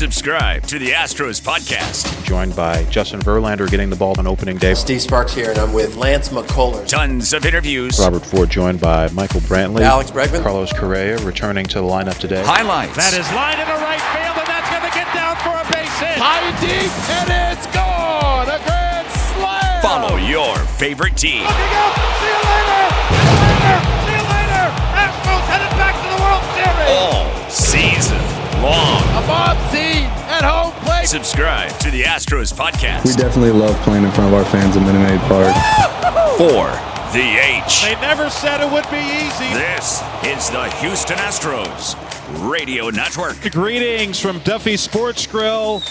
Subscribe to the Astros podcast. Joined by Justin Verlander getting the ball on opening day. Steve Sparks here, and I'm with Lance McCullers. Tons of interviews. Robert Ford joined by Michael Brantley. Alex Bregman. Carlos Correa returning to the lineup today. Highlights. That is line in the right field, and that's going to get down for a base hit. High deep, and it's gone. A grand slam. Follow your favorite team. Looking up. See you later. See you later. See you later. Astros headed back to the World Series. All season long. A Bob seed at home plate. Subscribe to the Astros podcast. We definitely love playing in front of our fans at Minute Maid Park. For the H. They never said it would be easy. This is the Houston Astros Radio Network. Greetings from Duffy Sports Grill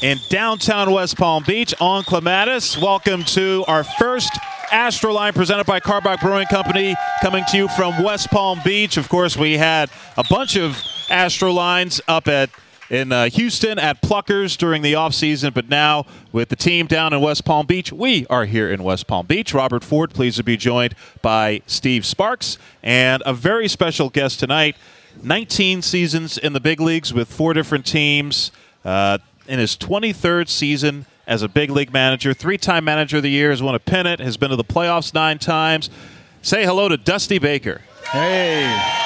in downtown West Palm Beach on Clematis. Welcome to our first Astroline presented by Karbach Brewing Company, coming to you from West Palm Beach. Of course, we had a bunch of Astrolines up at in uh, Houston at Pluckers during the offseason, but now with the team down in West Palm Beach, we are here in West Palm Beach. Robert Ford, pleased to be joined by Steve Sparks and a very special guest tonight. 19 seasons in the big leagues with four different teams. Uh, in his 23rd season as a big league manager, three time manager of the year, has won a pennant, has been to the playoffs nine times. Say hello to Dusty Baker. Hey.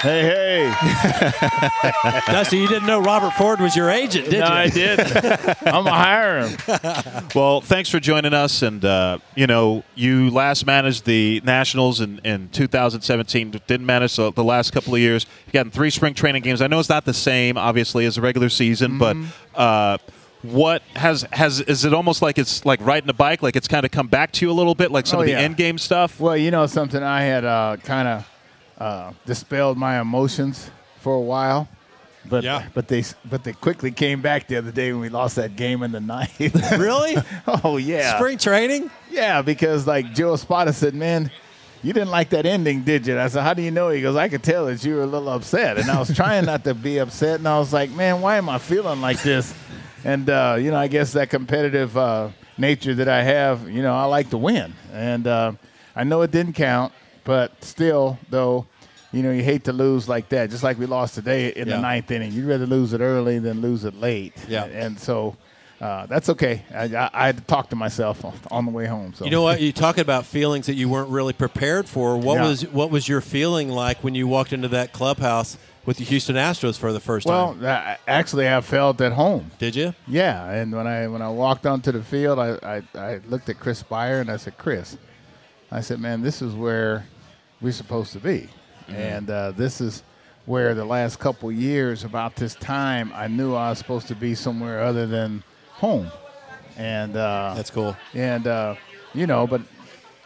Hey, hey. Dusty, you didn't know Robert Ford was your agent, did no, you? I did. I'm going to hire him. Well, thanks for joining us. And, uh, you know, you last managed the Nationals in, in 2017, didn't manage the, the last couple of years. You've gotten three spring training games. I know it's not the same, obviously, as the regular season, but. Uh, what has has is it almost like it's like riding a bike like it's kind of come back to you a little bit like some Oh, of the yeah. end game stuff Well, you know something, I had uh, kind of uh, dispelled my emotions for a while. But, Yeah. but they but they quickly came back the other day when we lost that game in the ninth. Really? oh yeah, Spring training? yeah. Because like Joe Espada said, man, you didn't like that ending, did you? And I said, how do you know? He goes, I could tell that you were a little upset. And I was trying not to be upset, and I was like, man, why am I feeling like this? And uh, you know, I guess that competitive uh, nature that I have, you know, I like to win, and uh, I know it didn't count, but still, though. You know, you hate to lose like that. Just like we lost today in Yeah. the ninth inning. You'd rather lose it early than lose it late. Yeah. And so uh, that's okay. I, I, I had to talk to myself on, on the way home. So You know what? You talking about feelings that you weren't really prepared for. What Yeah. was what was your feeling like when you walked into that clubhouse with the Houston Astros for the first Well, time? I, actually, I felt at home. Did you? Yeah, and when I when I walked onto the field, I, I, I looked at Chris Speier and I said, Chris, I said, man, this is where we're supposed to be, and uh, this is where the last couple years, about this time, I knew I was supposed to be somewhere other than home, and uh, That's cool. and uh, you know, but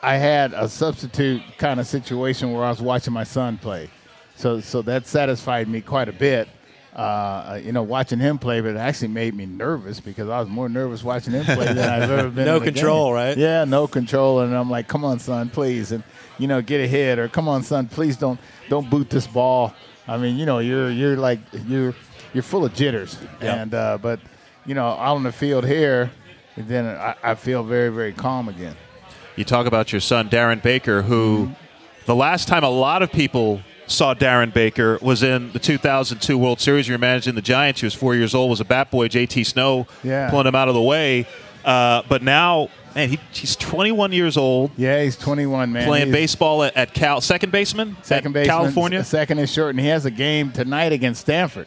I had a substitute kind of situation where I was watching my son play, so so that satisfied me quite a bit. Uh, you know, watching him play, but it actually made me nervous because I was more nervous watching him play than I've ever been. No in control, game. right? Yeah, no control, and I'm like, "Come on, son, please," and you know, get ahead, or "Come on, son, please don't don't boot this ball." I mean, you know, you're you're like you're you're full of jitters, Yeah. and uh, but you know, out on the field here, then I, I feel very very calm again. you talk about your son darren baker who Mm-hmm. the last time a lot of people saw darren baker was in the 2002 world series you were managing the giants he was four years old was a bat boy jt snow Yeah. pulling him out of the way uh, but now man he, he's 21 years old Yeah, he's 21, man. playing He's baseball at, at cal second baseman second at base, california Second is short, and he has a game tonight against Stanford.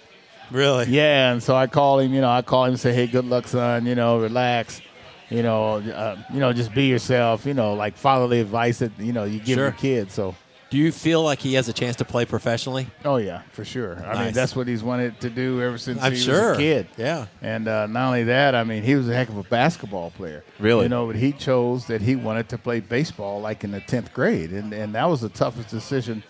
Really? Yeah, and so I call him. You know, I call him and say, "Hey, good luck, son. You know, relax. You know, uh, you know, just be yourself. You know, like follow the advice that you know you give Sure. your kids." So, Do you feel like he has a chance to play professionally? oh yeah, for sure. I mean, that's what he's wanted to do ever since I'm he sure. was a kid. Yeah. And uh, not only that, I mean, he was a heck of a basketball player. Really? You know, but he chose that he wanted to play baseball like in the 10th grade. And, and that was the toughest decision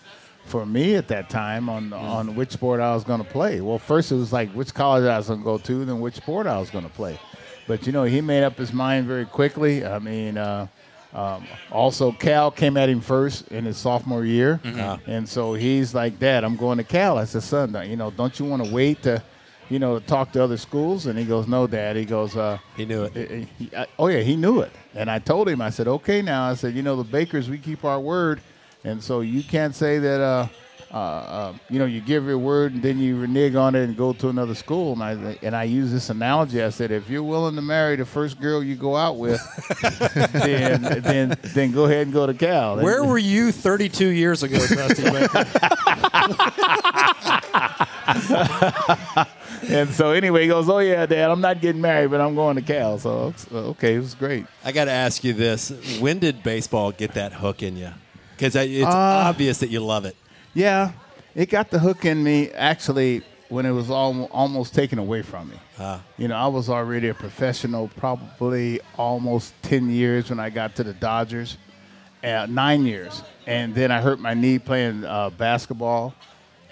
for me at that time on, on which sport I was going to play. Well, first it was like which college I was going to go to, then which sport I was going to play. But, you know, he made up his mind very quickly. I mean, uh, um, also, Cal came at him first in his sophomore year, and so he's like, "Dad, I'm going to Cal." I said, "Son, you know, don't you want to wait to, you know, talk to other schools?" And he goes, "No, Dad." He goes, uh, He knew it. he- he- I- oh yeah, he knew it. And I told him, I said, okay, now I said, you know, the Bakers, we keep our word, and so you can't say that, uh, uh, uh, you know, you give your word and then you renege on it and go to another school. And I and I use this analogy. I said, if you're willing to marry the first girl you go out with, then then then go ahead and go to Cal. Where were you 32 years ago, Dusty? And so anyway, he goes, "Oh yeah, Dad, I'm not getting married, but I'm going to Cal." So so, okay, it was great. I got to ask you this: When did baseball get that hook in you? Because it's Uh, obvious that you love it. Yeah, it got the hook in me actually when it was al- almost taken away from me. You know, I was already a professional, probably almost ten years when I got to the Dodgers, uh, nine years, and then I hurt my knee playing uh, basketball.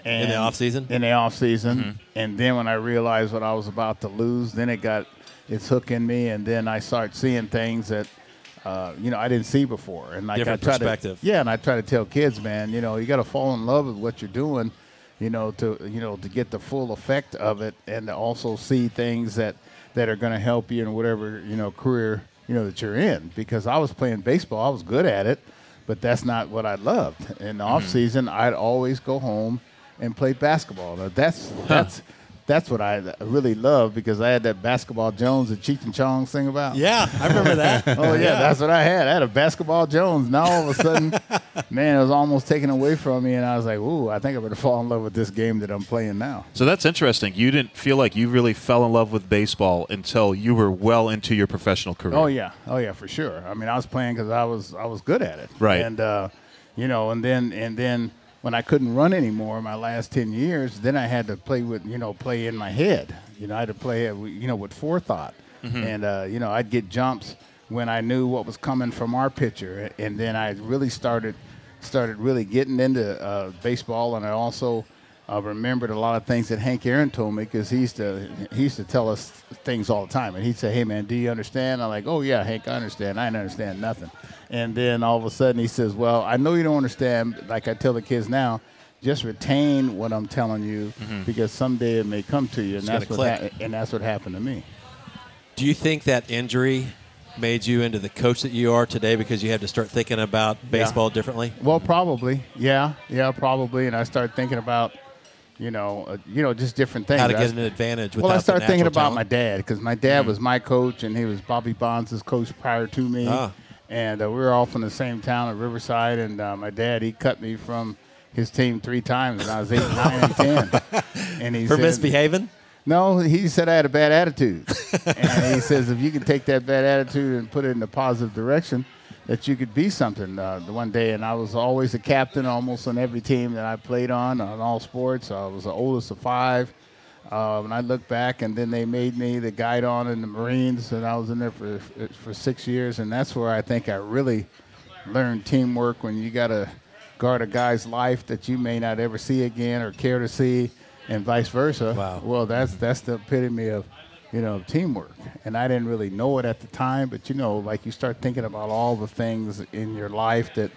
And In the off season? In the off season, and then when I realized what I was about to lose, then it got its hook in me, and then I started seeing things that. Uh, you know, I didn't see before, and like Different I try perspective. To, yeah, and I try to tell kids, man, you know, you got to fall in love with what you're doing, you know, to you know to get the full effect of it, and to also see things that that are going to help you in whatever you know career you know that you're in. Because I was playing baseball, I was good at it, but that's not what I loved. In the off season, I'd always go home and play basketball. Now, that's that's. That's what I really love because I had that basketball Jones that Cheech and Chong sing about. Yeah, I remember that. Oh yeah, that's what I had. I had a basketball Jones. Now all of a sudden, man, it was almost taken away from me, and I was like, "Ooh, I think I better fall in love with this game that I'm playing now." So that's interesting. You didn't feel like you really fell in love with baseball until you were well into your professional career. Oh yeah, oh yeah, for sure. I mean, I was playing because I was I was good at it. Right. And uh, you know, and then and then when I couldn't run anymore, my last ten years, then I had to play with you know play in my head. You know, I had to play uh, you know with forethought, and uh, you know I'd get jumps when I knew what was coming from our pitcher, and then I really started started really getting into uh, baseball, and I also. I remembered a lot of things that Hank Aaron told me because he used to he used to tell us things all the time, and he'd say, "Hey man, do you understand?" I'm like, "Oh yeah, Hank, I understand. I didn't understand nothing." And then all of a sudden he says, "Well, I know you don't understand. Like I tell the kids now, just retain what I'm telling you mm-hmm. because someday it may come to you." And It's that's what ha- and that's what happened to me. Do you think that injury made you into the coach that you are today because you had to start thinking about baseball differently? Well, probably, yeah, yeah, probably. And I started thinking about, you know, uh, you know, just different things. How to get an advantage Well, I started thinking about my dad because my dad was my coach and he was Bobby Bonds' coach prior to me. Ah. And uh, we were all from the same town at Riverside. And uh, my dad, he cut me from his team three times when I was eight, nine, and ten. And he For said, misbehaving? No, he said I had a bad attitude. and he says if you can take that bad attitude and put it in a positive direction, that you could be something uh, the one day. And I was always a captain almost on every team that I played on, on all sports. I was the oldest of five. Uh, when I look back, and then they made me the guidon in the Marines, and I was in there for for six years, and that's where I think I really learned teamwork. When you got to guard a guy's life that you may not ever see again or care to see, and vice versa. Wow. Well, that's that's the epitome of you know teamwork, and I didn't really know it at the time, but you know, like you start thinking about all the things in your life that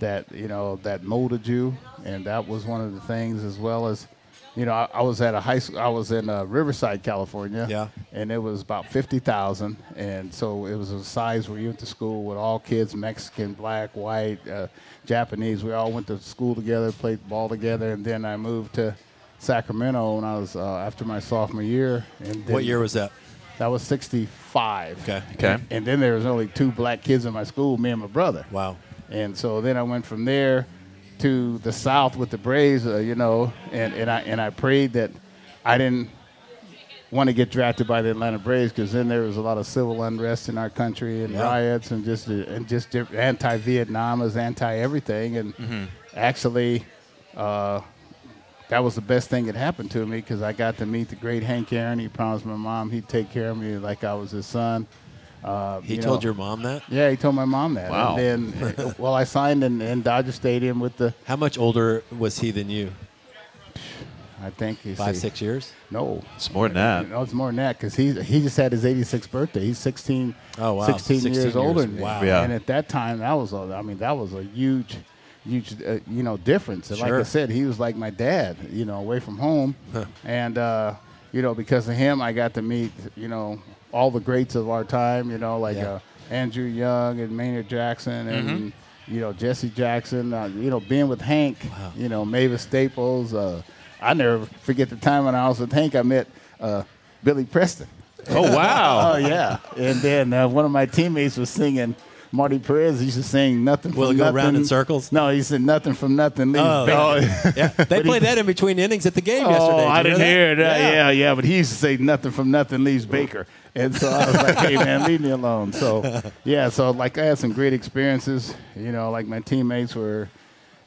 that you know that molded you, and that was one of the things as well as. You know, I, I was at a high school. I was in uh, Riverside, California, Yeah. and it was about fifty thousand, and so it was a size where you went to school with all kids, Mexican, black, white, uh, Japanese. We all went to school together, played ball together, and then I moved to Sacramento when I was uh, after my sophomore year. And then What year was that? that? Was '65. Okay. Okay. And then there was only two black kids in my school, me and my brother. Wow. And so then I went from there to the South with the Braves, uh, you know, and, and I and I prayed that I didn't want to get drafted by the Atlanta Braves because then there was a lot of civil unrest in our country and Yeah. riots and just uh, and just anti-Vietnam is anti-everything and Mm-hmm. actually. Uh, that was the best thing that happened to me because I got to meet the great Hank Aaron. He promised my mom he'd take care of me like I was his son. Uh, He you told know. your mom that? Yeah, he told my mom that. Wow. And then, well, I signed in, in Dodger Stadium with the, How much older was he than you? I think you Five, see- six years? No, It's more than that. no, it's more than that because he he just had his 86th birthday. He's 16, Oh, wow. 16, 16 years, years. older than me. Wow. Yeah. And at that time, that was a, I mean, that was a huge, huge, uh, you know, difference. And like I said, he was like my dad, you know, away from home, and uh, you know, because of him, I got to meet, you know, all the greats of our time, you know, like Yeah. uh, Andrew Young and Maynard Jackson and. you know Jesse Jackson, uh, you know being with Hank, you know Mavis Staples. Uh, I never forget the time when I was with Hank. I met uh, Billy Preston. Oh wow! Oh yeah, and then uh, one of my teammates was singing. Marty Perez used to sing nothing Will from it go nothing. round in circles? No, he said nothing from nothing. leaves Oh, Baker." yeah. They played that in between innings at the game yesterday. Oh, I Did you didn't hear that? that. Yeah. yeah, But he used to say nothing from nothing leaves Baker, and so I was like, "Hey, man, leave me alone." So, yeah, so like I had some great experiences. You know, like my teammates were,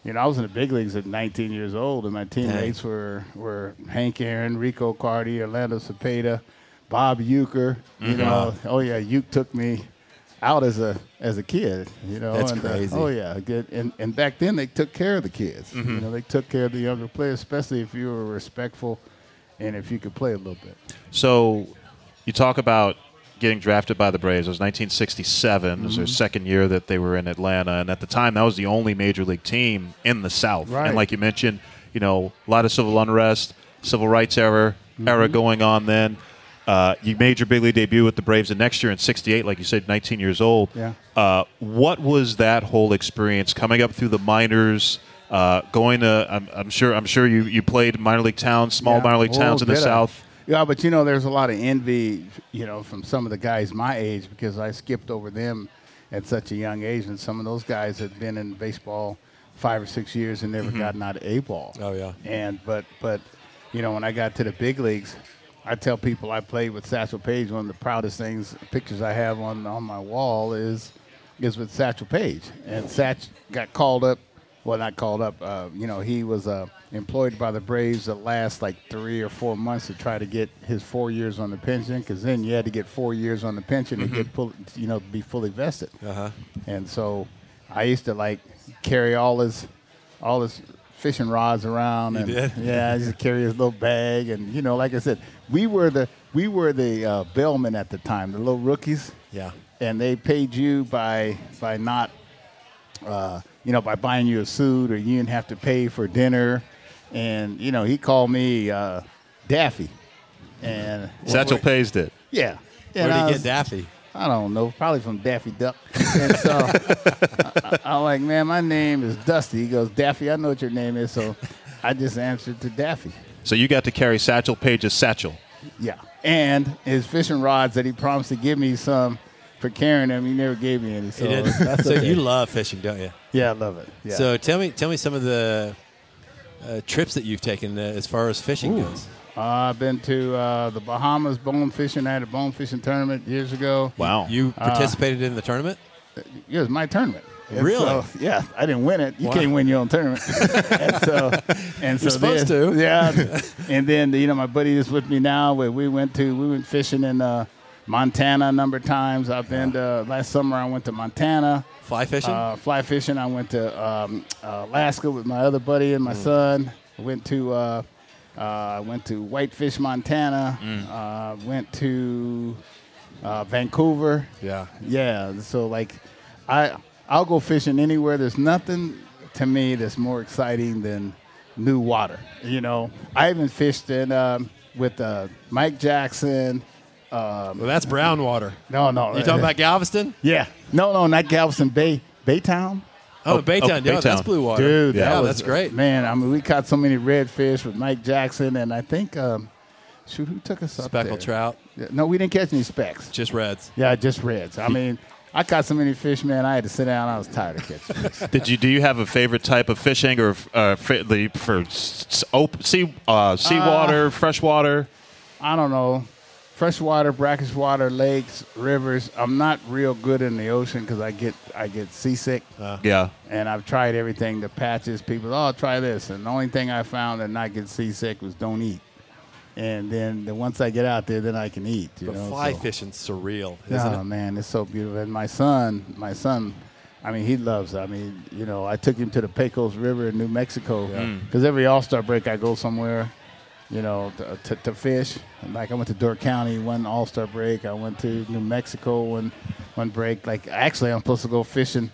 you know, I was in the big leagues at 19 years old, and my teammates were were Hank Aaron, Rico Carty, Orlando Cepeda, Bob Uecker. You mm-hmm. know, oh yeah, Uke took me out as a as a kid. You know, That's and, uh, crazy. oh yeah, good. And and back then they took care of the kids. You know, they took care of the younger players, especially if you were respectful and if you could play a little bit. So, you talk about getting drafted by the Braves. It was 1967. It was Mm-hmm. their second year that they were in Atlanta, and at the time, that was the only major league team in the South. Right. And like you mentioned, you know, a lot of civil unrest, civil rights era Mm-hmm. era going on then. Uh, you made your big league debut with the Braves the next year in '68, like you said, 19 years old. Yeah. Uh, what was that whole experience coming up through the minors? Uh, going to, I'm, I'm sure, I'm sure you, you played minor league towns, small Yeah. minor league Oh, towns in the did I? South. Yeah, but you know, there's a lot of envy, you know, from some of the guys my age because I skipped over them at such a young age, and some of those guys had been in baseball five or six years and never gotten out of a ball. Oh, yeah. And but but you know, when I got to the big leagues, I tell people I played with Satchel Paige. One of the proudest things, pictures I have on on my wall is is with Satchel Paige. And Satch got called up. Well, not called up. Uh, you know, he was uh, employed by the Braves the last like three or four months to try to get his four years on the pension. Because then you had to get four years on the pension to get full, you know, be fully vested. Uh-huh. And so I used to like carry all his all his fishing rods around You and did? yeah, I to carry his little bag and you know, like I said, we were the we were the uh, bellmen at the time, the little rookies. Yeah. And they paid you by by not uh, you know, by buying you a suit or you didn't have to pay for dinner. And, you know, he called me uh, Daffy. And Satchel Paige did. yeah. Where did he get Daffy? I don't know, probably from Daffy Duck. And so I, I'm like, man, my name is Dusty. He goes, Daffy, I know what your name is. So I just answered to Daffy. So you got to carry Satchel Paige's satchel. Yeah. And his fishing rods that he promised to give me some for carrying them, he never gave me any. So, that's so okay. you love fishing, don't you? Yeah, I love it. Yeah. So tell me, tell me some of the uh, trips that you've taken uh, as far as fishing goes. Uh, I've been to uh, the Bahamas bone fishing. I had a bone fishing tournament years ago. Wow. You participated in the tournament. It was my tournament. And Really? so, yeah, I didn't win it. You Wow. can't win your own tournament. and so, and so You're supposed then- to. Yeah. and then you know my buddy is with me now. Where we went to we went fishing in uh, Montana a number of times. I've been to, last summer. I went to Montana. Fly fishing. Uh, fly fishing. I went to um, uh, Alaska with my other buddy and my Mm. son. I went to uh, uh, went to Whitefish, Montana. Mm. Uh, went to uh, Vancouver. yeah. Yeah. So like, I I'll go fishing anywhere. There's nothing to me that's more exciting than new water. You know, I even fished in um, with uh, Mike Jackson. Um, Well, that's brown water. no, no. You talking about Galveston? Yeah. No, no, not Galveston Bay, Baytown. Oh, Baytown. yeah, Baytown. that's blue water. Dude, yeah, that was, that's great. Man, I mean, we caught so many redfish with Mike Jackson, and I think, um, shoot, who took us up Speckled there? trout, Yeah, No, we didn't catch any specks. just reds. Yeah, just reds. I mean, I caught so many fish, man. I had to sit down. I was tired of catching fish. Did you do you have a favorite type of fishing or uh, fi- the for s- s- sea uh, seawater, freshwater? I don't know. Freshwater, brackish water, lakes, rivers. I'm not real good in the ocean because I get I get seasick. Uh-huh. Yeah. and I've tried everything. The patches, people, oh, try this. And the only thing I found that not get seasick was don't eat. And then the, once I get out there, then I can eat. You But know, fly so- fishing's surreal, isn't Oh it? man, it's so beautiful. And my son, my son, I mean, he loves. it. I mean, you know, I took him to the Pecos River in New Mexico mm. because every All Star break I go somewhere, you know, to, to, to fish. Like I went to Door County one All Star break. I went to New Mexico one one break. Like actually, I'm supposed to go fishing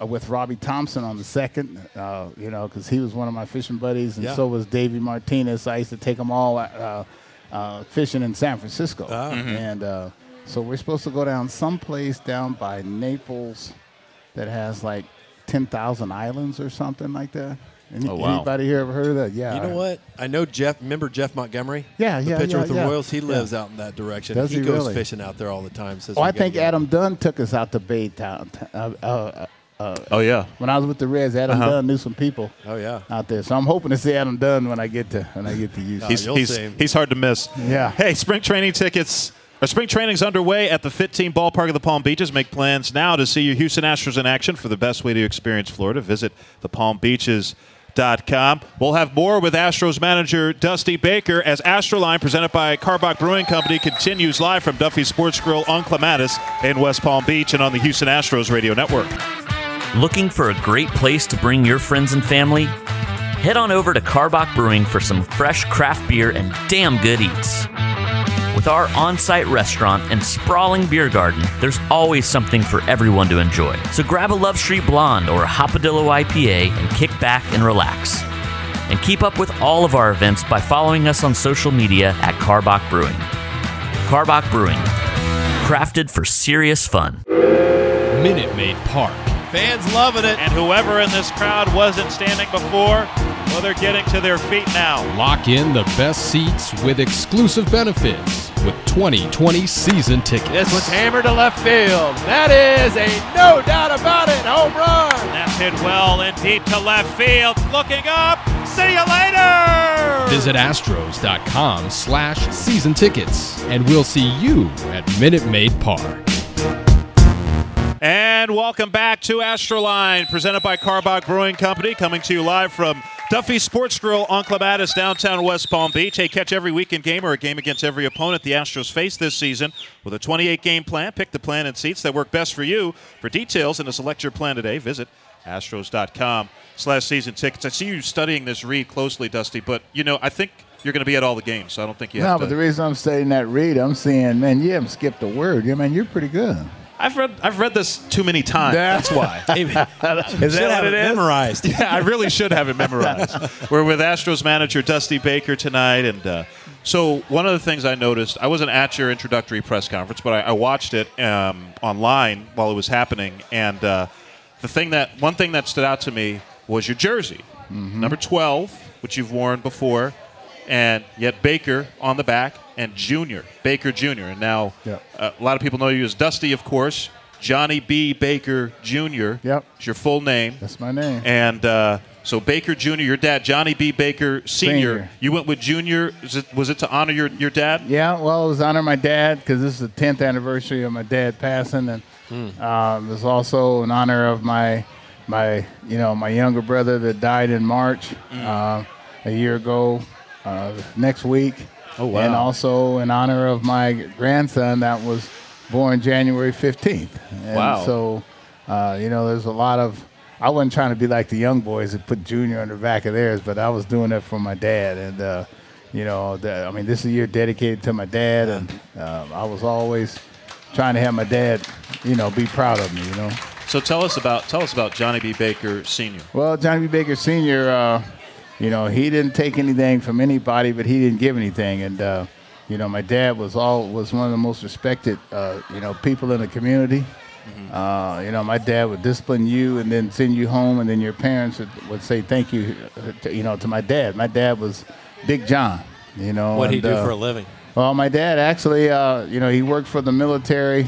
uh, with Robby Thompson on the second, uh, you know, because he was one of my fishing buddies, and Yeah. so was Davey Martinez. I used to take them all uh, uh, fishing in San Francisco, Ah. and uh, so we're supposed to go down someplace down by Naples that has like ten thousand islands or something like that. Any, Oh, wow. Anybody here ever heard of that? Yeah. You know what? I know Jeff. Remember Jeff Montgomery? Yeah, the yeah, pitcher yeah, with the yeah. Royals. He Yeah. lives out in that direction. Does he, he goes really? fishing out there all the time. Says Oh, I think go. Adam Dunn took us out to Baytown. Uh, uh, uh, Oh yeah. when I was with the Reds, Adam Uh-huh. Dunn knew some people Oh yeah. out there. So I'm hoping to see Adam Dunn when I get to when I get to Houston. He's you'll he's, see him. he's hard to miss. Yeah. Hey, spring training tickets. Or spring training's underway at the FITTEAM Ballpark of the Palm Beaches. Make plans now to see your Houston Astros in action. For the best way to experience Florida, visit thepalmbeaches.com. We'll have more with Astros manager Dusty Baker as Astroline, presented by Karbach Brewing Company, continues live from Duffy Sports Grill on Clematis in West Palm Beach and on the Houston Astros Radio Network. Looking for a great place to bring your friends and family? Head on over to Karbach Brewing for some fresh craft beer and damn good eats. With our on site restaurant and sprawling beer garden, there's always something for everyone to enjoy. So grab a Love Street Blonde or a Hopadillo IPA and kick back and relax. And keep up with all of our events by following us on social media at Karbach Brewing. Karbach Brewing, crafted for serious fun. Minute Maid Park. Fans loving it. And whoever in this crowd wasn't standing before, well, they're getting to their feet now. Lock in the best seats with exclusive benefits with 2020 season tickets. This one's hammered to left field. That is a no doubt about it home run. That's hit well and deep to left field. Looking up. See you later. Visit astros.com slash season tickets and we'll see you at Minute Maid Park. And welcome back to Astroline, presented by Karbach Brewing Company, coming to you live from Duffy Sports Grill on Clematis, downtown West Palm Beach. Hey, catch every weekend game or a game against every opponent the Astros face this season with a 28-game plan. Pick the plan and seats that work best for you. For details and to select your plan today, visit astros.com slash season tickets. I see you studying this read closely, Dusty, but, you know, I think you're going to be at all the games, so I don't think you No, have but the reason I'm saying that read, I'm saying, man, you haven't skipped a word. Yeah, man, you're pretty good. I've read I've read this too many times. That's why. Is that what it is? Memorized. Yeah, I really should have it memorized. We're with Astros manager Dusty Baker tonight, and uh, so one of the things I noticed, I wasn't at your introductory press conference, but I, I watched it um, online while it was happening, and uh, the thing that one thing that stood out to me was your jersey, number twelve, which you've worn before, and yet Baker on the back and Junior Baker Junior, and now Yeah. uh, a lot of people know you as Dusty, of course. Johnny B. Baker Jr. Yep. It's your full name. That's my name. And uh, so Baker Jr., your dad, Johnny B. Baker Sr. Senior. You went with Junior. Is it, was it to honor your, your dad? Yeah, well, it was honor my dad because this is the 10th anniversary of my dad passing, and um, it was also in honor of my my you know my younger brother that died in March uh, a year ago uh, next week. Oh, wow. And also in honor of my grandson that was born January 15th. And Wow. So uh, you know, there's a lot of. I wasn't trying to be like the young boys that put Junior on the back of theirs, but I was doing it for my dad, and uh, you know, the, I mean, this is a year dedicated to my dad, and um, I was always trying to have my dad, you know, be proud of me, you know. So tell us about tell us about Johnny B. Baker Sr. Well, Johnny B. Baker Sr., uh, you know, he didn't take anything from anybody, but he didn't give anything. And, uh, you know, my dad was all was one of the most respected, uh, you know, people in the community. Uh, you know, my dad would discipline you and then send you home, and then your parents would, would say thank you, uh, to, you know, to my dad. My dad was Big John, you know. What he do uh, for a living? Well, my dad actually, uh, you know, he worked for the military,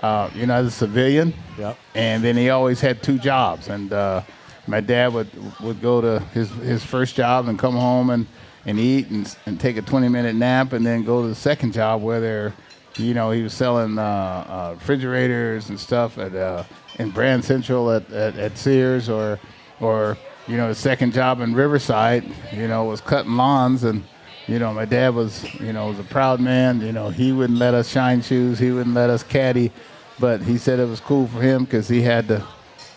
uh, you know, as a civilian. Yep. And then he always had two jobs. And uh, my dad would would go to his his first job and come home and, and eat and, and take a 20 minute nap and then go to the second job where they're, you know, he was selling uh, uh, refrigerators and stuff at uh, in Brand Central at, at, at Sears or or you know his second job in Riverside, you know, was cutting lawns and you know, my dad was, you know, was a proud man. You know, he wouldn't let us shine shoes. He wouldn't let us caddy, but he said it was cool for him because he had to,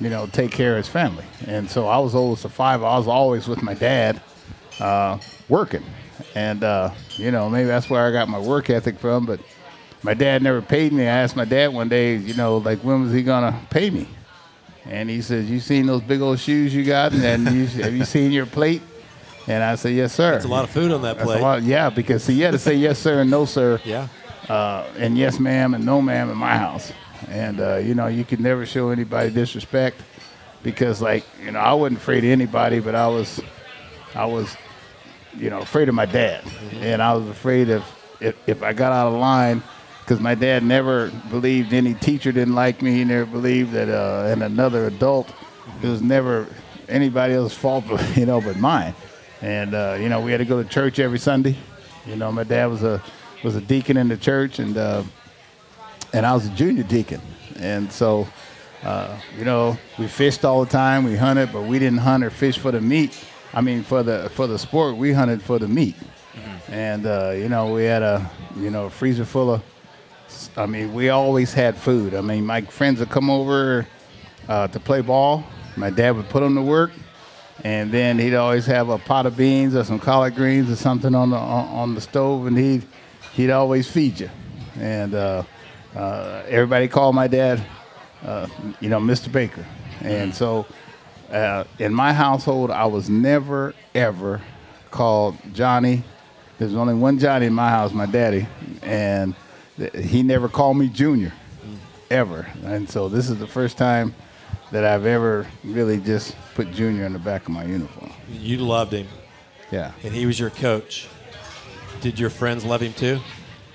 you know, take care of his family. And so I was oldest of five. I was always with my dad, uh, working, and uh, you know, maybe that's where I got my work ethic from. But my dad never paid me. I asked my dad one day, you know, like when was he gonna pay me? And he says, "You seen those big old shoes you got? And you, have you seen your plate?" And I said, "Yes, sir." That's a lot of food on that plate. lot, yeah, because see, you had to say yes, sir, and no, sir, Yeah. uh, and yes, ma'am, and no, ma'am in my house. And uh, you know, you could never show anybody disrespect. because like you know I wasn't afraid of anybody, but I was I was you know afraid of my dad, and I was afraid of if, if I got out of line. Because my dad never believed any teacher didn't like me. He never believed that, uh, and another adult, it was never anybody else's fault, but, you know, but mine. And uh, you know, we had to go to church every Sunday. You know, my dad was a was a deacon in the church, and uh, and I was a junior deacon. And so, uh, you know, we fished all the time. We hunted, but we didn't hunt or fish for the meat. I mean, for the for the sport, we hunted for the meat. And uh, you know, we had a you know a freezer full of. I mean, we always had food. I mean, my friends would come over uh, to play ball. My dad would put them to work, and then he'd always have a pot of beans or some collard greens or something on the on, on the stove, and he'd he'd always feed you. And uh, everybody called my dad, uh, you know, Mr. Baker. And so, uh, in my household, I was never ever called Johnny. There's only one Johnny in my house, my daddy, and th- he never called me Junior, ever. And so this is the first time that I've ever really just put Junior in the back of my uniform. You loved him, Yeah. and he was your coach. Did your friends love him too?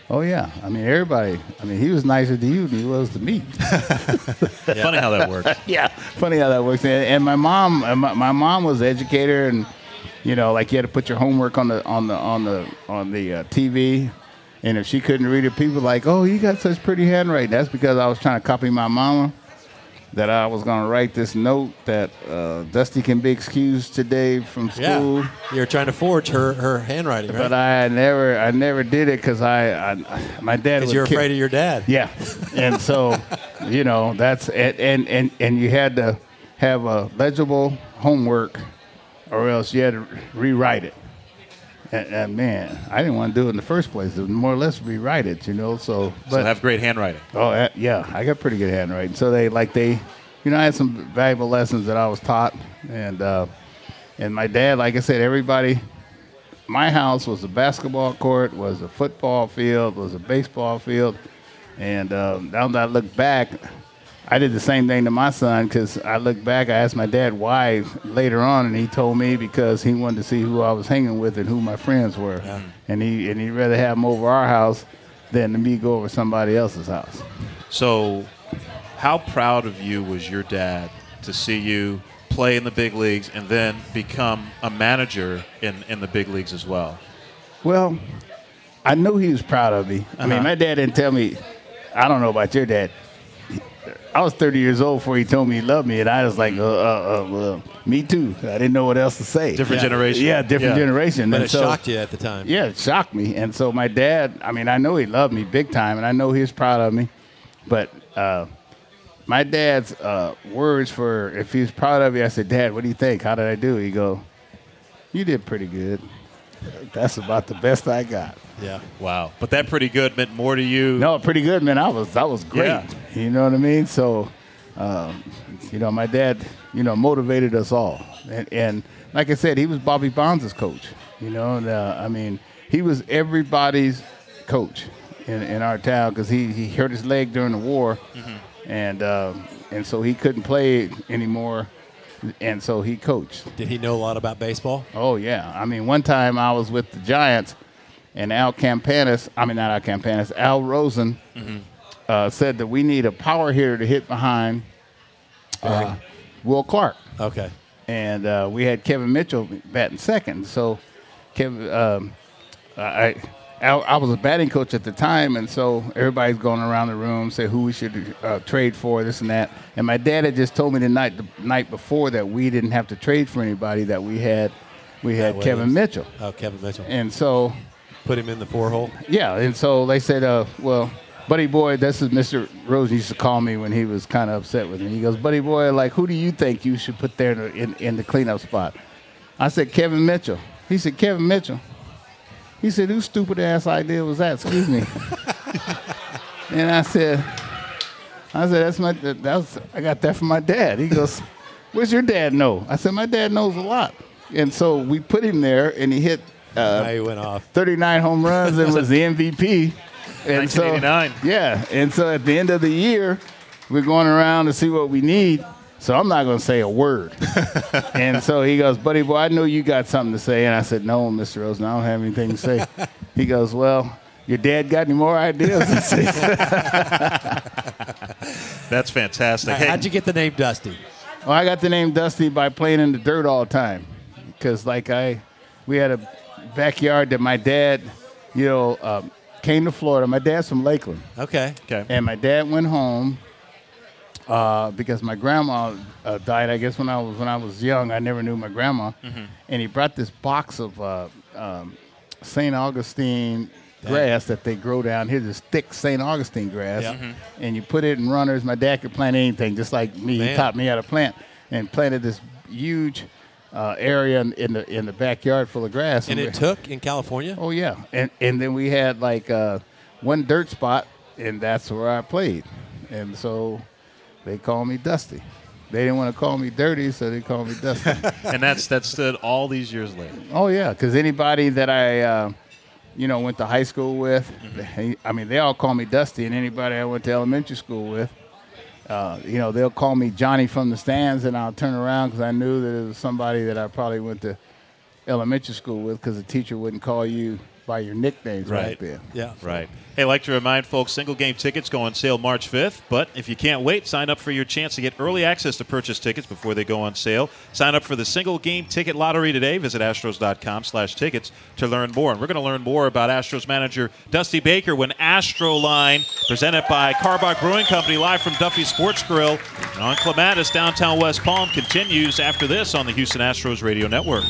Oh yeah. I mean, everybody. I mean, he was nicer to you than he was to me. Funny how that works. yeah, funny how that works. And, and my mom, uh, my, my mom was an educator, and you know, like you had to put your homework on the on the on the on the uh, TV. And if she couldn't read it, people were like, "Oh, you got such pretty handwriting." That's because I was trying to copy my mama. That I was going to write this note that uh, Dusty can be excused today from school. Yeah, You're trying to forge her her handwriting, right? But I never, I never did it because I, I, my dad. Because you're kick- afraid of your dad. yeah, and so, you know, that's and, and and and you had to have a legible homework, or else you had to rewrite it. And, and man, I didn't want to do it in the first place. It was more or less rewrite it, you know. So, but So have great handwriting. Oh uh, yeah, I got pretty good handwriting. So they like they, you know, I had some valuable lessons that I was taught, and uh, and my dad, like I said, everybody. My house was a basketball court, was a football field, was a baseball field, and uh, now that I look back, I did the same thing to my son because I look back. I asked my dad why later on, and he told me because he wanted to see who I was hanging with and who my friends were, and he and he'd rather have them over our house than me go over somebody else's house. So, how proud of you was your dad to see you play in the big leagues and then become a manager in, in the big leagues as well? Well, I knew he was proud of me. I mean, Uh-huh. my dad didn't tell me. I don't know about your dad. I was 30 years old before he told me he loved me, and I was like, uh, uh, uh, well, me too. I didn't know what else to say. Different generation. Yeah, different Yeah. generation. But And it so- shocked you at the time. Yeah, it shocked me. And so my dad, I mean, I know he loved me big time, and I know he was proud of me. But uh, my dad's uh, words for if he was proud of you, I said, Dad, what do you think? How did I do? He go, You did pretty good. That's about the best I got. Yeah. Wow. But that pretty good meant more to you. No, pretty good, man. I was that was great. Yeah. You know what I mean? So, um, you know, my dad, you know, motivated us all, and, and like I said, he was Bobby Bonds' coach. You know, and, uh, I mean, he was everybody's coach in, in our town because he, he hurt his leg during the war, and uh, and so he couldn't play anymore, and so he coached. Did he know a lot about baseball? Oh yeah. I mean, one time I was with the Giants, and Al Campanis. I mean, not Al Campanis. Al Rosen uh, said that we need a power hitter to hit behind uh, Will Clark, Okay. and uh, we had Kevin Mitchell batting second. So, Kevin, um, I. I I was a batting coach at the time, and so everybody's going around the room, say who we should uh, trade for, this and that. And my dad had just told me the night the night before that we didn't have to trade for anybody; that we had we had Kevin Mitchell. Oh, Kevin Mitchell. And so, Put him in the four hole. yeah, and so they said, uh, well, Buddy Boy, this is Mr. Rose used to call me when he was kind of upset with me. He goes, Buddy Boy, like, who do you think you should put there in, in, in the cleanup spot? I said, Kevin Mitchell. He said, Kevin Mitchell. He said, whose stupid ass idea was that? Excuse me. and I said, I said, that's my, that was, I got that from my dad. He goes, where's your dad know? I said, my dad knows a lot. And so we put him there, and he hit uh, now he went off. 39 home runs and was the MVP. And so, 1989. yeah, and so at the end of the year, we're going around to see what we need, So I'm not going to say a word. and so he goes, buddy boy, I know you got something to say. And I said, no, Mr. Rosen, I don't have anything to say. he goes, well, your dad got any more ideas? That's fantastic. Hey, how'd you get the name Dusty? well, I got the name Dusty by playing in the dirt all the time. Because, like, I, we had a backyard that my dad, you know, um, came to Florida. My dad's from Lakeland. Okay. okay. And my dad went home uh, because my grandma uh, died. I guess when I was when I was young, I never knew my grandma. And he brought this box of uh, um, St. Augustine grass that they grow down here. This thick St. Augustine grass, Yeah. and you put it in runners. My dad could plant anything, just like me. Man. He taught me how to plant, and planted this huge uh, area in, in the in the backyard full of grass. And we- it took in California? Oh yeah, and and then we had like uh, one dirt spot, and that's where I played, and so they call me Dusty. They didn't want to call me Dirty, so they called me Dusty. and that's that stood all these years later. oh yeah, because anybody that I, uh, you know, went to high school with, they, I mean, they all call me Dusty, and anybody I went to elementary school with. Uh, you know, they'll call me Johnny from the stands, and I'll turn around because I knew that it was somebody that I probably went to elementary school with because the teacher wouldn't call you by your nicknames right, Right. there. Yeah. Right. Hey, I'd like to remind folks single game tickets go on sale March 5th, but if you can't wait, sign up for your chance to get early access to purchase tickets before they go on sale. Sign up for the single game ticket lottery today. Visit astros.com slash tickets to learn more. And we're going to learn more about Astros manager Dusty Baker when Astro Line, presented by Karbach Brewing Company, live from Duffy Sports Grill and on Clematis, downtown West Palm, continues after this on the Houston Astros Radio Network.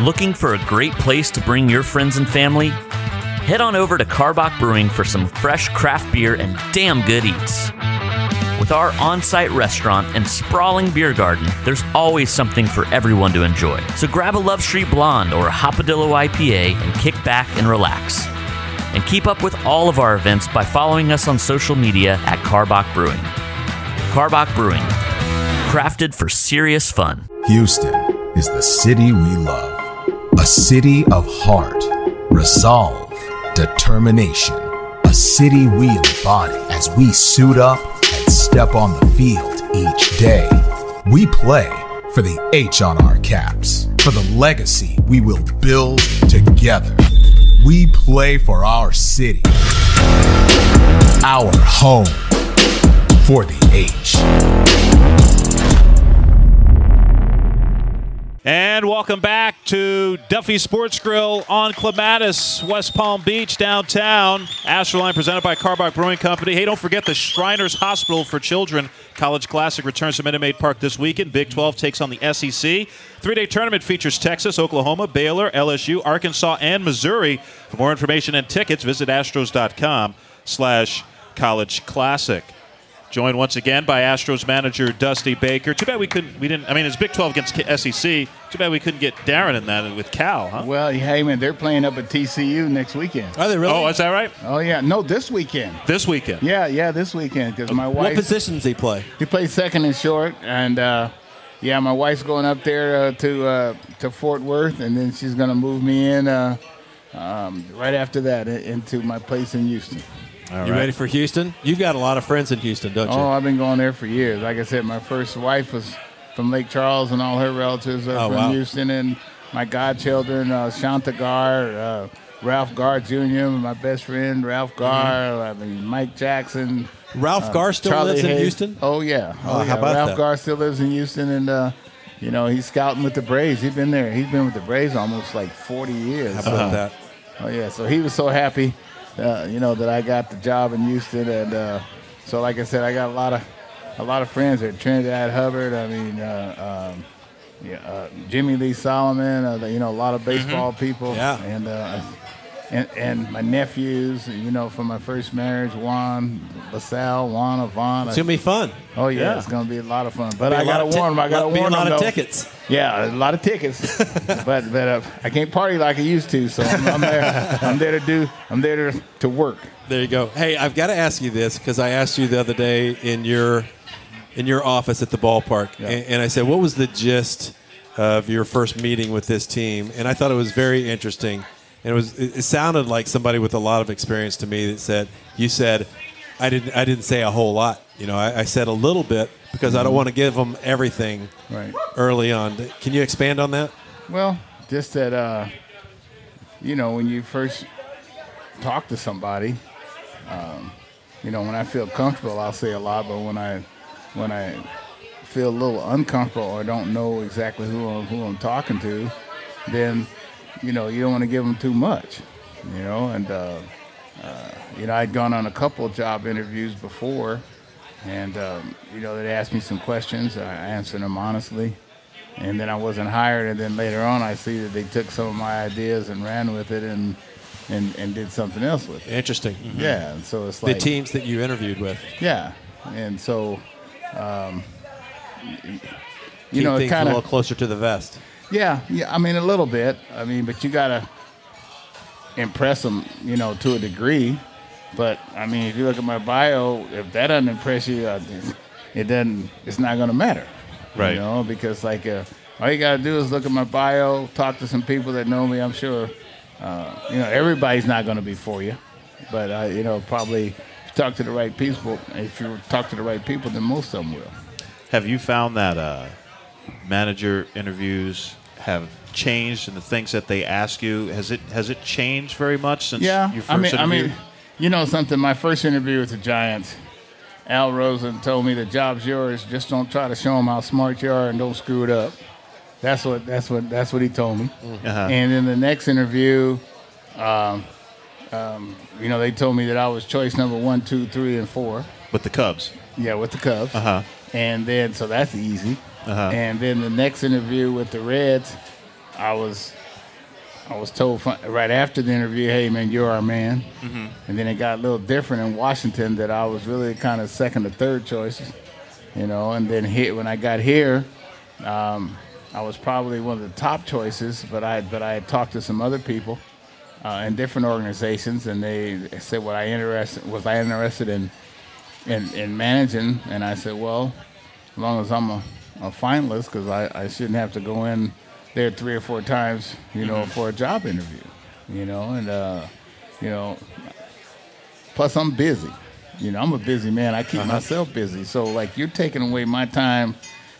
Looking for a great place to bring your friends and family? Head on over to Karbach Brewing for some fresh craft beer and damn good eats. With our on site restaurant and sprawling beer garden, there's always something for everyone to enjoy. So grab a Love Street Blonde or a Hopadillo IPA and kick back and relax. And keep up with all of our events by following us on social media at Karbach Brewing. Karbach Brewing, crafted for serious fun. Houston is the city we love. A city of heart, resolve, determination. A city we embody as we suit up and step on the field each day. We play for the H on our caps, for the legacy we will build together. We play for our city, our home, for the H. And welcome back to Duffy Sports Grill on Clematis, West Palm Beach, downtown. Astroline presented by Karbach Brewing Company. Hey, don't forget the Shriners Hospital for Children College Classic returns to Minute Maid Park this weekend. Big 12 takes on the SEC. Three day tournament features Texas, Oklahoma, Baylor, LSU, Arkansas, and Missouri. For more information and tickets, visit astros.com slash college classic. Joined once again by Astros manager Dusty Baker. Too bad we couldn't. We didn't. I mean, it's Big 12 against SEC. Too bad we couldn't get Darren in that with Cal, huh? Well, hey man, they're playing up at TCU next weekend. Are they really? Oh, is that right? Oh yeah, no, this weekend. This weekend. Yeah, yeah, this weekend because my wife What positions he play? he plays second and short, and uh, yeah, my wife's going up there uh, to uh, to Fort Worth, and then she's gonna move me in uh, um, right after that into my place in Houston. All You right. ready for Houston? You've got a lot of friends in Houston, don't you? Oh, I've been going there for years. Like I said, my first wife was from Lake Charles, and all her relatives are Oh, from wow. Houston. And my godchildren, uh, Shanta Garr, uh, Ralph Garr Jr., my best friend, Ralph Garr. I mean, Mike Jackson. Ralph Garr still Charlie lives in Houston? Oh yeah. Oh, Oh, how about Ralph that? Garr still lives in Houston, and uh, you know he's scouting with the Braves. He's been there. He's been with the Braves almost like 40 years. How So- about that? Oh yeah, so he was so happy, uh, you know, that I got the job in Houston, and uh, so like I said, I got a lot of a lot of friends there. Trenidad Hubbard, I mean, uh, um, yeah, uh, Jimmy Lee Solomon, uh, you know, a lot of baseball people, Yeah. and, uh, and and my nephews, you know, from my first marriage, Juan LaSalle, Juan Avon. It's gonna be fun. Oh yeah, Yeah. it's gonna be a lot of fun. But a I of ti- warn them. I gotta be a warn lot of though. tickets. Yeah, a lot of tickets. but but uh, I can't party like I used to. So I'm, I'm there. I'm there to do. I'm there to, to work. There you go. Hey, I've got to ask you this because I asked you the other day in your in your office at the ballpark, Yeah. and, and I said, "What was the gist of your first meeting with this team?" And I thought it was very interesting, and it was it, it sounded like somebody with a lot of experience to me that said, "You said." I didn't. I didn't say a whole lot. You know, I, I said a little bit, because I don't want to give them everything Right. early on. Can you expand on that? Well, just that uh, you know when you first talk to somebody, um, you know when I feel comfortable, I'll say a lot, but when I when I feel a little uncomfortable or don't know exactly who I'm, who I'm talking to, then you know you don't want to give them too much, you know. And uh, uh, you know I'd gone on a couple of job interviews before, and um, you know they asked me some questions. I answered them honestly and then I wasn't hired. And then later on, I see that they took some of my ideas and ran with it and and, and did something else with it. Interesting. Yeah, and so it's The teams that you interviewed with. Yeah, and so um, you Keep know, kind of a little closer to the vest. Yeah, yeah. I mean, a little bit. I mean, but you gotta impress them, you know, to a degree. But I mean, if you look at my bio, if that doesn't impress you, it doesn't. It's not gonna matter. Right. You know, because like uh, all you gotta do is look at my bio, talk to some people that know me. I'm sure. Uh, you know, everybody's not gonna be for you, but uh, you know, probably talk to the right people. If you talk to the right people, then most of them will. Have you found that uh, manager interviews have changed and the things that they ask you has it has it changed very much since Yeah, you first I mean, I mean, you know something. My first interview with the Giants, Al Rosen told me the job's yours. Just don't try to show them how smart you are and don't screw it up. That's what that's what that's what he told me. Uh-huh. And in the next interview, um, um, you know, they told me that I was choice number one, two, three, and four. with the Cubs. Yeah, with the Cubs. Uh huh. And then, so that's easy. Uh-huh. And then the next interview with the Reds, I was, I was told right after the interview, "Hey man, you're our man." Mhm. And then it got a little different in Washington that I was really kind of second or third choice, you know. And then here, when I got here, um, I was probably one of the top choices, but I but I had talked to some other people uh, in different organizations, and they said, "What I interested was I interested in in, in managing?" And I said, "Well, as long as I'm a, a finalist, because I, I shouldn't have to go in there three or four times, you know, Mhm. for a job interview, you know, and uh, you know, plus I'm busy, you know, I'm a busy man. I keep Uh-huh. myself busy, so like you're taking away my time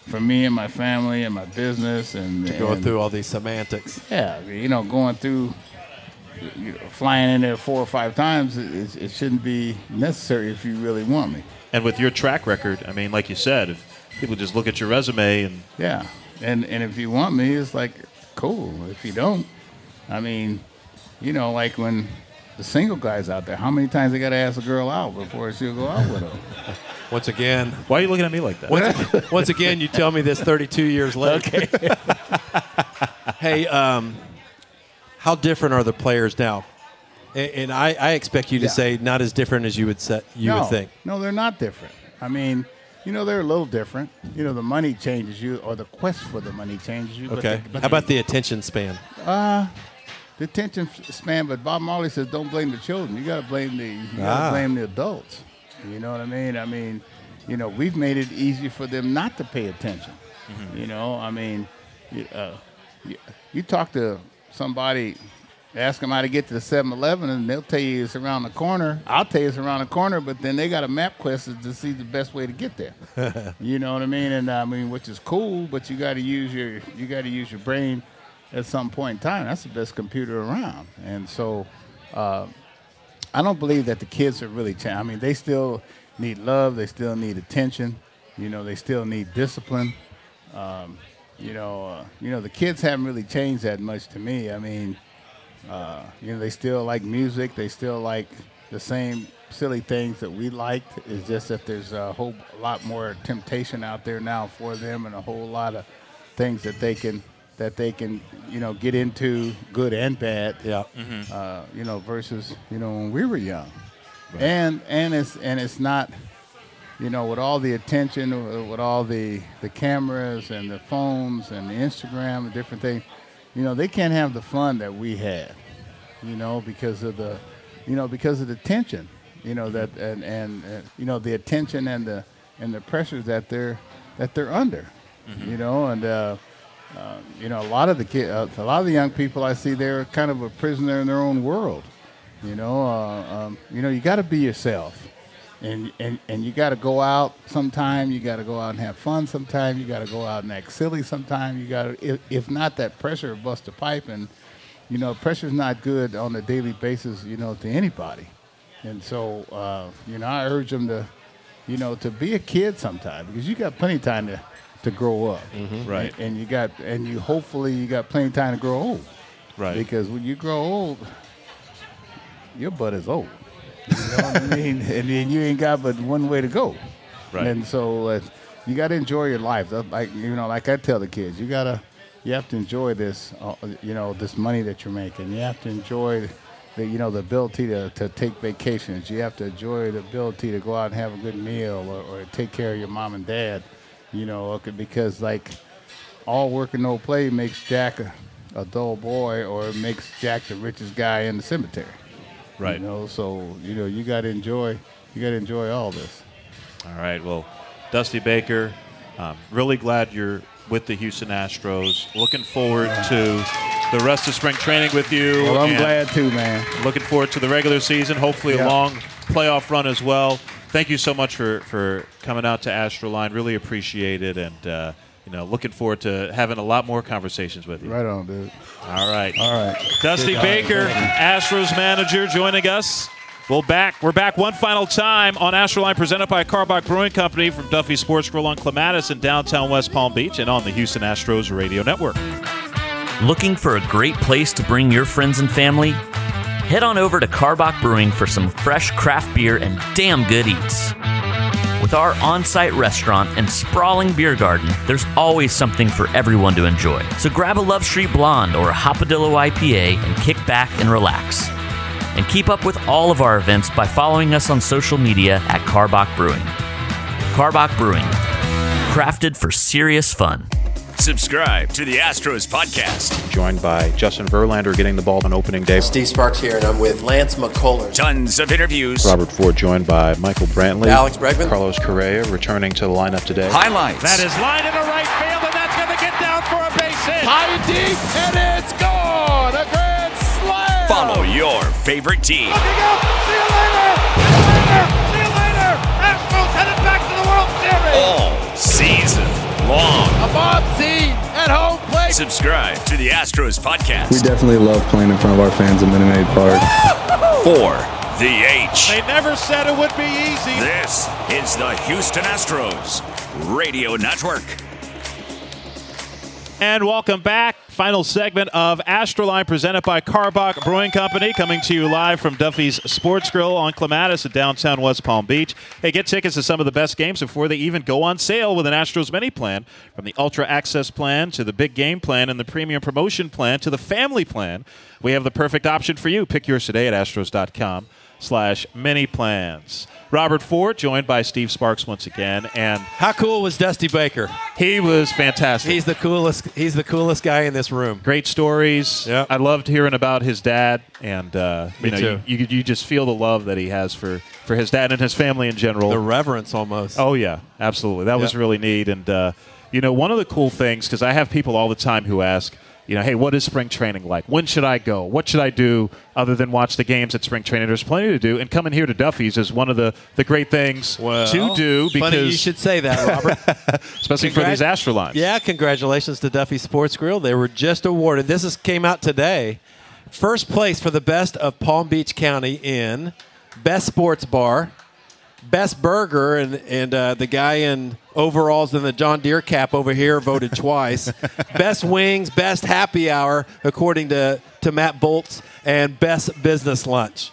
from me and my family and my business and To go and- through all these semantics. yeah, you know, going through, you know, flying in there four or five times, it, it- it shouldn't be necessary if you really want me. And with your track record, I mean, like you said, if people just look at your resume and Yeah, and and if you want me, it's like cool. If you don't, I mean, you know, like when the single guys out there, how many times they got to ask a girl out before she'll go out with them? Once again, why are you looking at me like that? Once, once again, you tell me this 32 years later. Okay. hey, um, how different are the players now? And, and I, I expect you to Yeah. say not as different as you would set, you no, would think. No, they're not different. I mean, you know, they're a little different. You know, the money changes you, or the quest for the money changes you. but Okay. the- but How about the attention span? Uh, the attention span, but Bob Marley says don't blame the children. You got to blame the you got to Ah. blame the adults. You know what I mean? I mean, you know, we've made it easy for them not to pay attention. You know, I mean, uh, you, you talk to somebody, ask them how to get to the 7-Eleven, and they'll tell you it's around the corner. I'll tell you it's around the corner, but then they got a MapQuest to see the best way to get there. You know what I mean? And I mean, which is cool, but you got to use your you got to use your brain at some point in time. That's the best computer around. And so, uh, I don't believe that the kids are really changed. I mean, they still need love. They still need attention. You know, they still need discipline. Um, you know, uh, you know, the kids haven't really changed that much to me. I mean, uh, you know, they still like music. They still like the same silly things that we liked. It's just that there's a whole lot more temptation out there now for them, and a whole lot of things that they can that they can you know get into, good and bad. Yeah. Uh, you know, versus you know when we were young, and and it's and it's not. You know, with all the attention, uh, with all the, the cameras and the phones and the Instagram and different things, you know, they can't have the fun that we had, you know, because of the, you know, because of the tension, you know, that and, and uh, you know the attention and the and the pressures that they're that they're under, you know, and uh, uh, you know a lot of the kid, uh, a lot of the young people I see they're kind of a prisoner in their own world, you know, uh, um, you know, you got to be yourself, and and and you got to go out sometime. You got to go out and have fun sometime. You got to go out and act silly sometime. You got to, if, if not that pressure, bust a pipe, and you know pressure's not good on a daily basis. You know to anybody, and so uh, you know I urge them to, you know, to be a kid sometime because you got plenty of time to to grow up, Right. And, and you got and you hopefully you got plenty of time to grow old, Right. Because when you grow old, your butt is old. You know what I mean? And then you ain't got but one way to go. Right. And so uh, you got to enjoy your life. Like you know, like I tell the kids, you gotta, you have to enjoy this. Uh, you know, this money that you're making. You have to enjoy. The, you know the ability to, to take vacations. You have to enjoy the ability to go out and have a good meal or, or take care of your mom and dad. You know, because like all work and no play makes Jack a, a dull boy or makes Jack the richest guy in the cemetery. Right. You know, so you know you got to enjoy. You got to enjoy all this. All right. Well, Dusty Baker, um, really glad you're with the Houston Astros. Looking forward to the rest of spring training with you. Well, I'm glad too, man. Looking forward to the regular season. Hopefully, Yeah. a long playoff run as well. Thank you so much for, for coming out to Astroline. Really appreciate it, and uh, you know, looking forward to having a lot more conversations with you. Right on, dude. All right. All right. Dusty Good. Baker, Astros manager, joining us. We'll back. We're back one final time on Astroline, presented by Karbach Brewing Company from Duffy Sports Grill on Clematis in downtown West Palm Beach, and on the Houston Astros radio network. Looking for a great place to bring your friends and family? Head on over to Karbach Brewing for some fresh craft beer and damn good eats. With our on site restaurant and sprawling beer garden, there's always something for everyone to enjoy. So grab a Love Street Blonde or a Hopadillo IPA and kick back and relax. And keep up with all of our events by following us on social media at Karbach Brewing. Karbach Brewing, crafted for serious fun. Subscribe to the Astros podcast. Joined by Justin Verlander getting the ball on opening day. Steve Sparks here, and I'm with Lance McCullers. Tons of interviews, Robert Ford joined by Michael Brantley. Alex Bregman. Carlos Correa returning to the lineup today. highlights, That is lined into right field, and that's going to get down for a base hit. High and deep, and it's gone. A grand slam. follow your favorite team. Looking up. See you later. See you later. See you later. Astros headed back to the World Series. all season long. A Bob Seed at home plate. Subscribe to the Astros podcast. We definitely love playing in front of our fans at Minute Maid Park. for the H. They never said it would be easy. This is the Houston Astros Radio Network. And welcome back. Final segment of Astroline presented by Karbach Brewing Company, coming to you live from Duffy's Sports Grill on Clematis in downtown West Palm Beach. Hey, get tickets to some of the best games before they even go on sale with an Astros mini plan. From the Ultra Access plan to the Big Game plan and the Premium Promotion plan to the Family plan, we have the perfect option for you. Pick yours today at astros.com slash mini plans. Robert Ford, joined by Steve Sparks once again, and How cool was Dusty Baker? he was fantastic. He's the coolest. He's the coolest guy in this room. great stories. Yep. I loved hearing about his dad, and uh, Me you know, too. You, you you just feel the love that he has for for his dad and his family in general. The reverence almost. oh yeah, absolutely. That was really neat. And uh, you know, one of the cool things because I have people all the time who ask. You know, hey, what is spring training like? When should I go? What should I do other than watch the games at spring training? There's plenty to do, and coming here to Duffy's is one of the, the great things Well, to do because, funny you should say that, Robert. especially for these Astrolines. Yeah, congratulations to Duffy Sports Grill. They were just awarded. This is, came out today. First place for the best of Palm Beach County in best sports bar, best burger, and and uh, the guy in overalls and the John Deere cap over here voted twice. best wings, best happy hour according to to Matt Bolts, and best business lunch.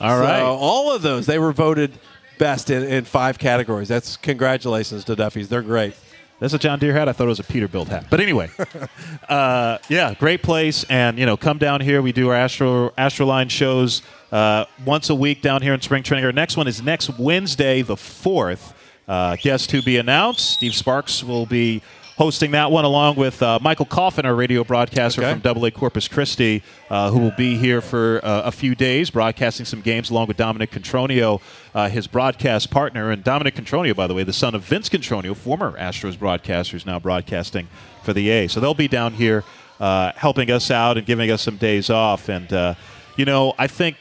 All right. So all of those they were voted best in, in five categories. That's congratulations to Duffy's. They're great. That's a John Deere hat. I thought it was a Peterbilt hat. But anyway, uh, yeah, great place. And you know, come down here. We do our Astro Astroline shows uh, once a week down here in spring training. Our next one is next Wednesday, the fourth. Uh, guest to be announced. Steve Sparks will be hosting that one along with uh, Michael Coffin, our radio broadcaster Okay. from Double A Corpus Christi, uh, who will be here for uh, a few days broadcasting some games along with Dominic Cotroneo, uh, his broadcast partner. And Dominic Cotroneo, by the way, the son of Vince Cotroneo, former Astros broadcaster, who's now broadcasting for the A. So they'll be down here uh, helping us out and giving us some days off. And, uh, you know, I think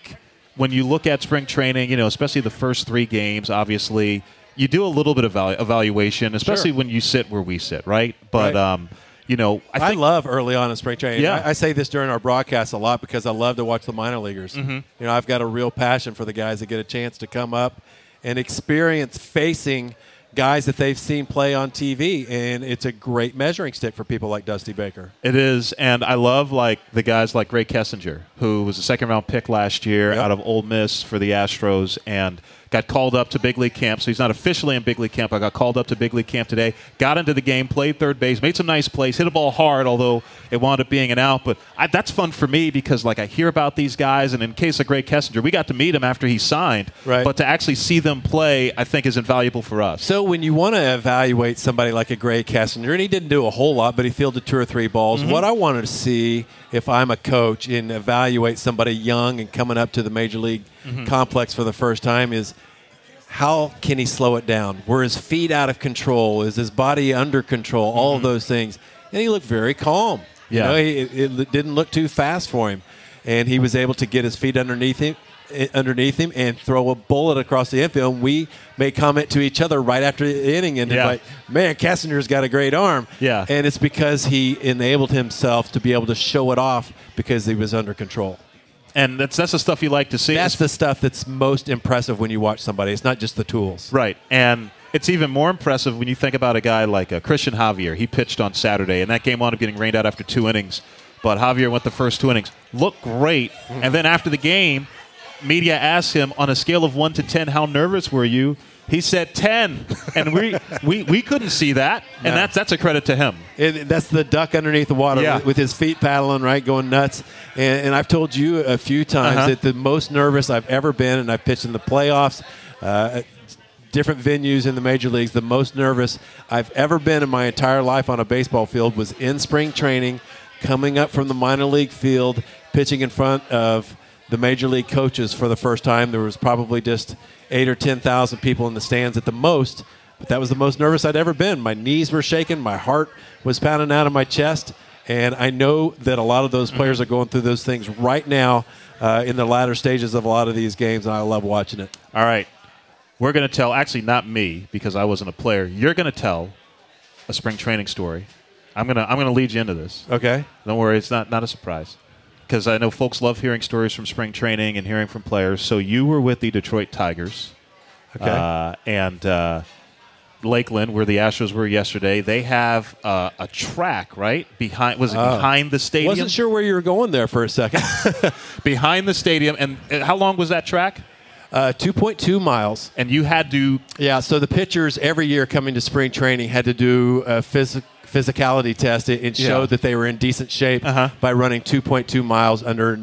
when you look at spring training, you know, especially the first three games, obviously, you do a little bit of evalu- evaluation, especially Sure. when you sit where we sit, right? But, Right. um, you know, I I, love early on in spring training. Yeah. I, I say this during our broadcast a lot because I love to watch the minor leaguers. Mm-hmm. You know, I've got a real passion for the guys that get a chance to come up and experience facing guys that they've seen play on TV, and it's a great measuring stick for people like Dusty Baker. It is, and I love like the guys like Grae Kessinger, who was a second round pick last year Yep. out of Ole Miss for the Astros, and got called up to big league camp. So he's not officially in big league camp. I got called up to big league camp today. Got into the game, played third base, made some nice plays, hit a ball hard, although it wound up being an out. But I, that's fun for me because like I hear about these guys, and in case of Grae Kessinger, we got to meet him after he signed. Right. But to actually see them play, I think is invaluable for us. So when you want to evaluate somebody like a Grae Kessinger, and he didn't do a whole lot, but he fielded two or three balls. Mm-hmm. What I wanted to see if I'm a coach and evaluate somebody young and coming up to the major league mm-hmm. complex for the first time is how can he slow it down? Were his feet out of control? Is his body under control? All of those things. And he looked very calm. You Yeah. know, he, it, it didn't look too fast for him. And he was able to get his feet underneath him underneath him and throw a bullet across the infield. And we made comment to each other right after the inning and Yeah. like, man, Kessinger's got a great arm. Yeah. And it's because he enabled himself to be able to show it off because he was under control. and that's that's the stuff you like to see. That's the stuff that's most impressive when you watch somebody. It's not just the tools. Right. And it's even more impressive when you think about a guy like uh, Cristian Javier. He pitched on Saturday, and that game wound up getting rained out after two innings. But Javier went the first two innings, looked great. And then after the game, media asked him on a scale of 1 to 10, how nervous were you? He said 10. And we, we, we couldn't see that. And No. that's, that's a credit to him. And that's the duck underneath the water Yeah. with, with his feet paddling, right, going nuts. And, and I've told you a few times Uh-huh. that the most nervous I've ever been, and I've pitched in the playoffs, uh, different venues in the major leagues. The most nervous I've ever been in my entire life on a baseball field was in spring training, coming up from the minor league field, pitching in front of the major league coaches for the first time. There was probably just eight or ten thousand people in the stands at the most. But that was the most nervous I'd ever been. My knees were shaking, my heart was pounding out of my chest, and I know that a lot of those players are going through those things right now uh, in the latter stages of a lot of these games, and I love watching it. All right. We're going to tell, actually, not me, because I wasn't a player. You're going to tell a spring training story. I'm going to I'm going to lead you into this. Okay. Don't worry, it's not, not a surprise. Because I know folks love hearing stories from spring training and hearing from players. So you were with the Detroit Tigers. Okay. Uh, and uh, Lakeland, where the Astros were yesterday, they have uh, a track, right? Behind Was it Oh. behind the stadium? Wasn't sure where you were going there for a second. behind the stadium. And uh, how long was that track? Uh, 2.2 miles. And you had to. Yeah, so the pitchers every year coming to spring training had to do a phys- physicality test and Yeah. showed that they were in decent shape Uh-huh. by running 2.2 miles under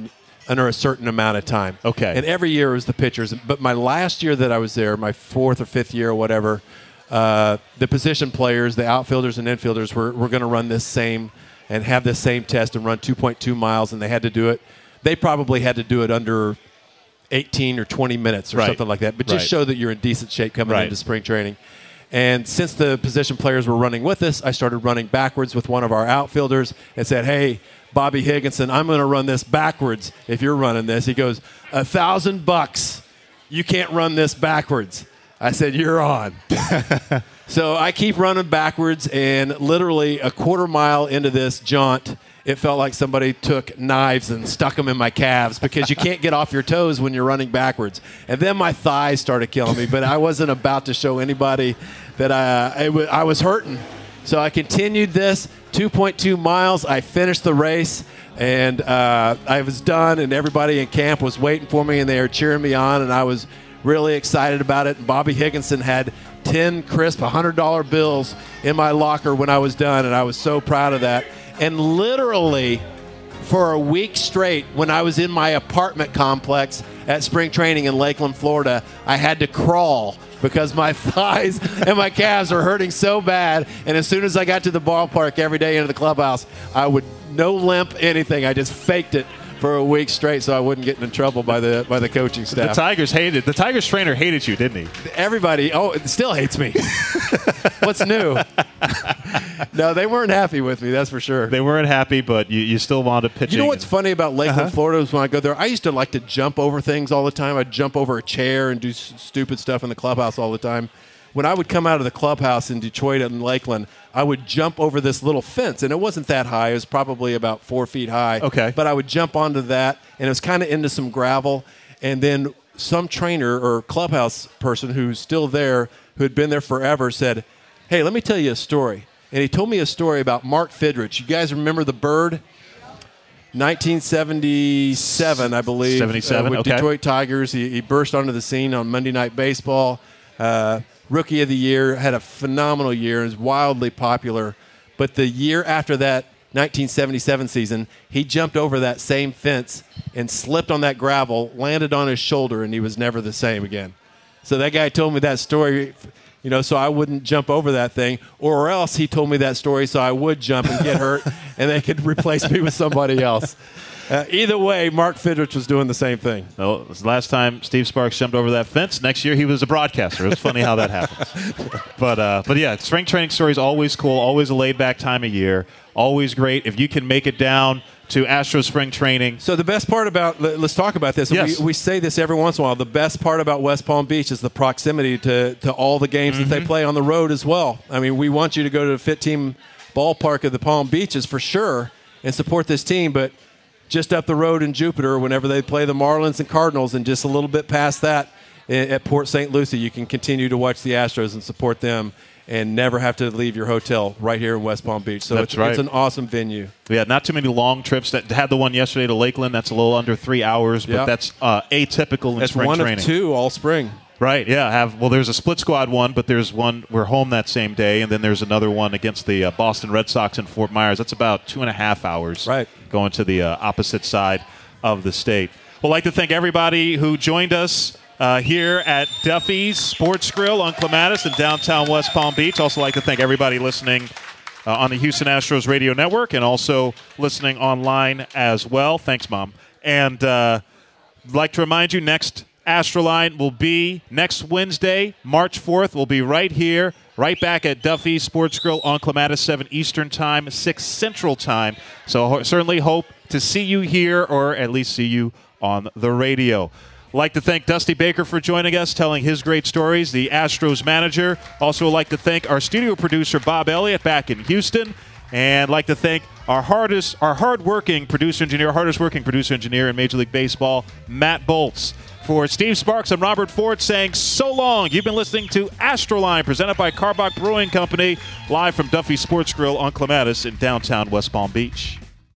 under a certain amount of time. Okay. And every year it was the pitchers. But my last year that I was there, my fourth or fifth year or whatever, uh, the position players, the outfielders and infielders were, were going to run this same and have this same test and run 2.2 miles, and they had to do it. They probably had to do it under 18 or 20 minutes or Right. something like that. But just Right. show that you're in decent shape coming Right. into spring training. And since the position players were running with us, I started running backwards with one of our outfielders and said, Hey, Bobby Higginson, I'm going to run this backwards if you're running this. He goes, A thousand bucks. You can't run this backwards. I said, You're on. so I keep running backwards, and literally a quarter mile into this jaunt, it felt like somebody took knives and stuck them in my calves because you can't get off your toes when you're running backwards. And then my thighs started killing me, but I wasn't about to show anybody that I, I, wa- was hurting. So I continued this 2.2 miles. I finished the race, and uh, I was done, and everybody in camp was waiting for me, and they were cheering me on, and I was really excited about it. And Bobby Higginson had 10 crisp $100 bills in my locker when I was done, and I was so proud of that. And literally, for a week straight, when I was in my apartment complex at spring training in Lakeland, Florida, I had to crawl because my thighs and my calves are hurting so bad. And as soon as I got to the ballpark every day into the clubhouse, I would no limp anything. I just faked it for a week straight, so I wouldn't get in trouble by the by the coaching staff. The. Tigers hated. The Tigers trainer hated you, didn't he? Everybody, oh, still hates me. What's new? no, they weren't happy with me. That's for sure. They weren't happy, but you, you still wound up pitching. You know what's funny about Lakeland, Uh-huh. Florida is when I go there, I used to like to jump over things all the time. I'd jump over a chair and do s- stupid stuff in the clubhouse all the time. When I would come out of the clubhouse in Detroit and Lakeland, I would jump over this little fence, and it wasn't that high. It was probably about four feet high. Okay. But I would jump onto that, and it was kind of into some gravel. And then some trainer or clubhouse person who's still there, who had been there forever, said, Hey, let me tell you a story. And he told me a story about Mark Fidrych. You guys remember the bird? 1977, I believe. 77, uh, with okay. Detroit Tigers. He, he burst onto the scene on Monday Night Baseball. Uh, rookie of the year, had a phenomenal year, and is wildly popular. But the year after that, 1977 season, he jumped over that same fence and slipped on that gravel, landed on his shoulder, and he was never the same again. So that guy told me that story, you know, so I wouldn't jump over that thing, or else he told me that story so I would jump and get hurt, and they could replace me with somebody else. Uh, either way, Mark Fidrych was doing the same thing. Well, it was the last time Steve Sparks jumped over that fence. Next year, he was a broadcaster. It's funny how that happens. But uh, but yeah, spring training story is always cool. Always a laid back time of year. Always great if you can make it down to Astro spring training. So the best part about let- let's talk about this. Yes. We, we say this every once in a while. The best part about West Palm Beach is the proximity to, to all the games that they play on the road as well. I mean, we want you to go to the FITTEAM ballpark of the Palm Beaches for sure and support this team, but just up the road in Jupiter, whenever they play the Marlins and Cardinals, and just a little bit past that at Port St. Lucie, you can continue to watch the Astros and support them. And never have to leave your hotel right here in West Palm Beach. So That's it's, right. it's an awesome venue. Yeah, not too many long trips. That had the one yesterday to Lakeland. That's a little under three hours, but Yeah. that's uh, atypical in It's spring one training. of two all spring. Right. Yeah. Have well. There's a split squad one, but there's one. We're home that same day, and then there's another one against the uh, Boston Red Sox in Fort Myers. That's about two and a half hours. Right. Going to the uh, opposite side of the state. We'd like to thank everybody who joined us. Uh, here at Duffy's Sports Grill on Clematis in downtown West Palm Beach. Also, like to thank everybody listening uh, on the Houston Astros radio network and also listening online as well. Thanks, Mom. And uh, like to remind you next Astroline will be next Wednesday, March 4th. We'll be right here, right back at Duffy's Sports Grill on Clematis, 7 Eastern Time, 6 Central Time. So ho- certainly hope to see you here or at least see you on the radio. Like to thank Dusty Baker for joining us, telling his great stories, the Astros manager. Also, like to thank our studio producer, Bob Elliott, back in Houston. And like to thank our hardest, our hardworking producer engineer, hardest working producer engineer in Major League Baseball, Matt Bolts. For Steve Sparks, I'm Robert Ford saying so long. You've been listening to Astroline, presented by Karbach Brewing Company, live from Duffy Sports Grill on Clematis in downtown West Palm Beach.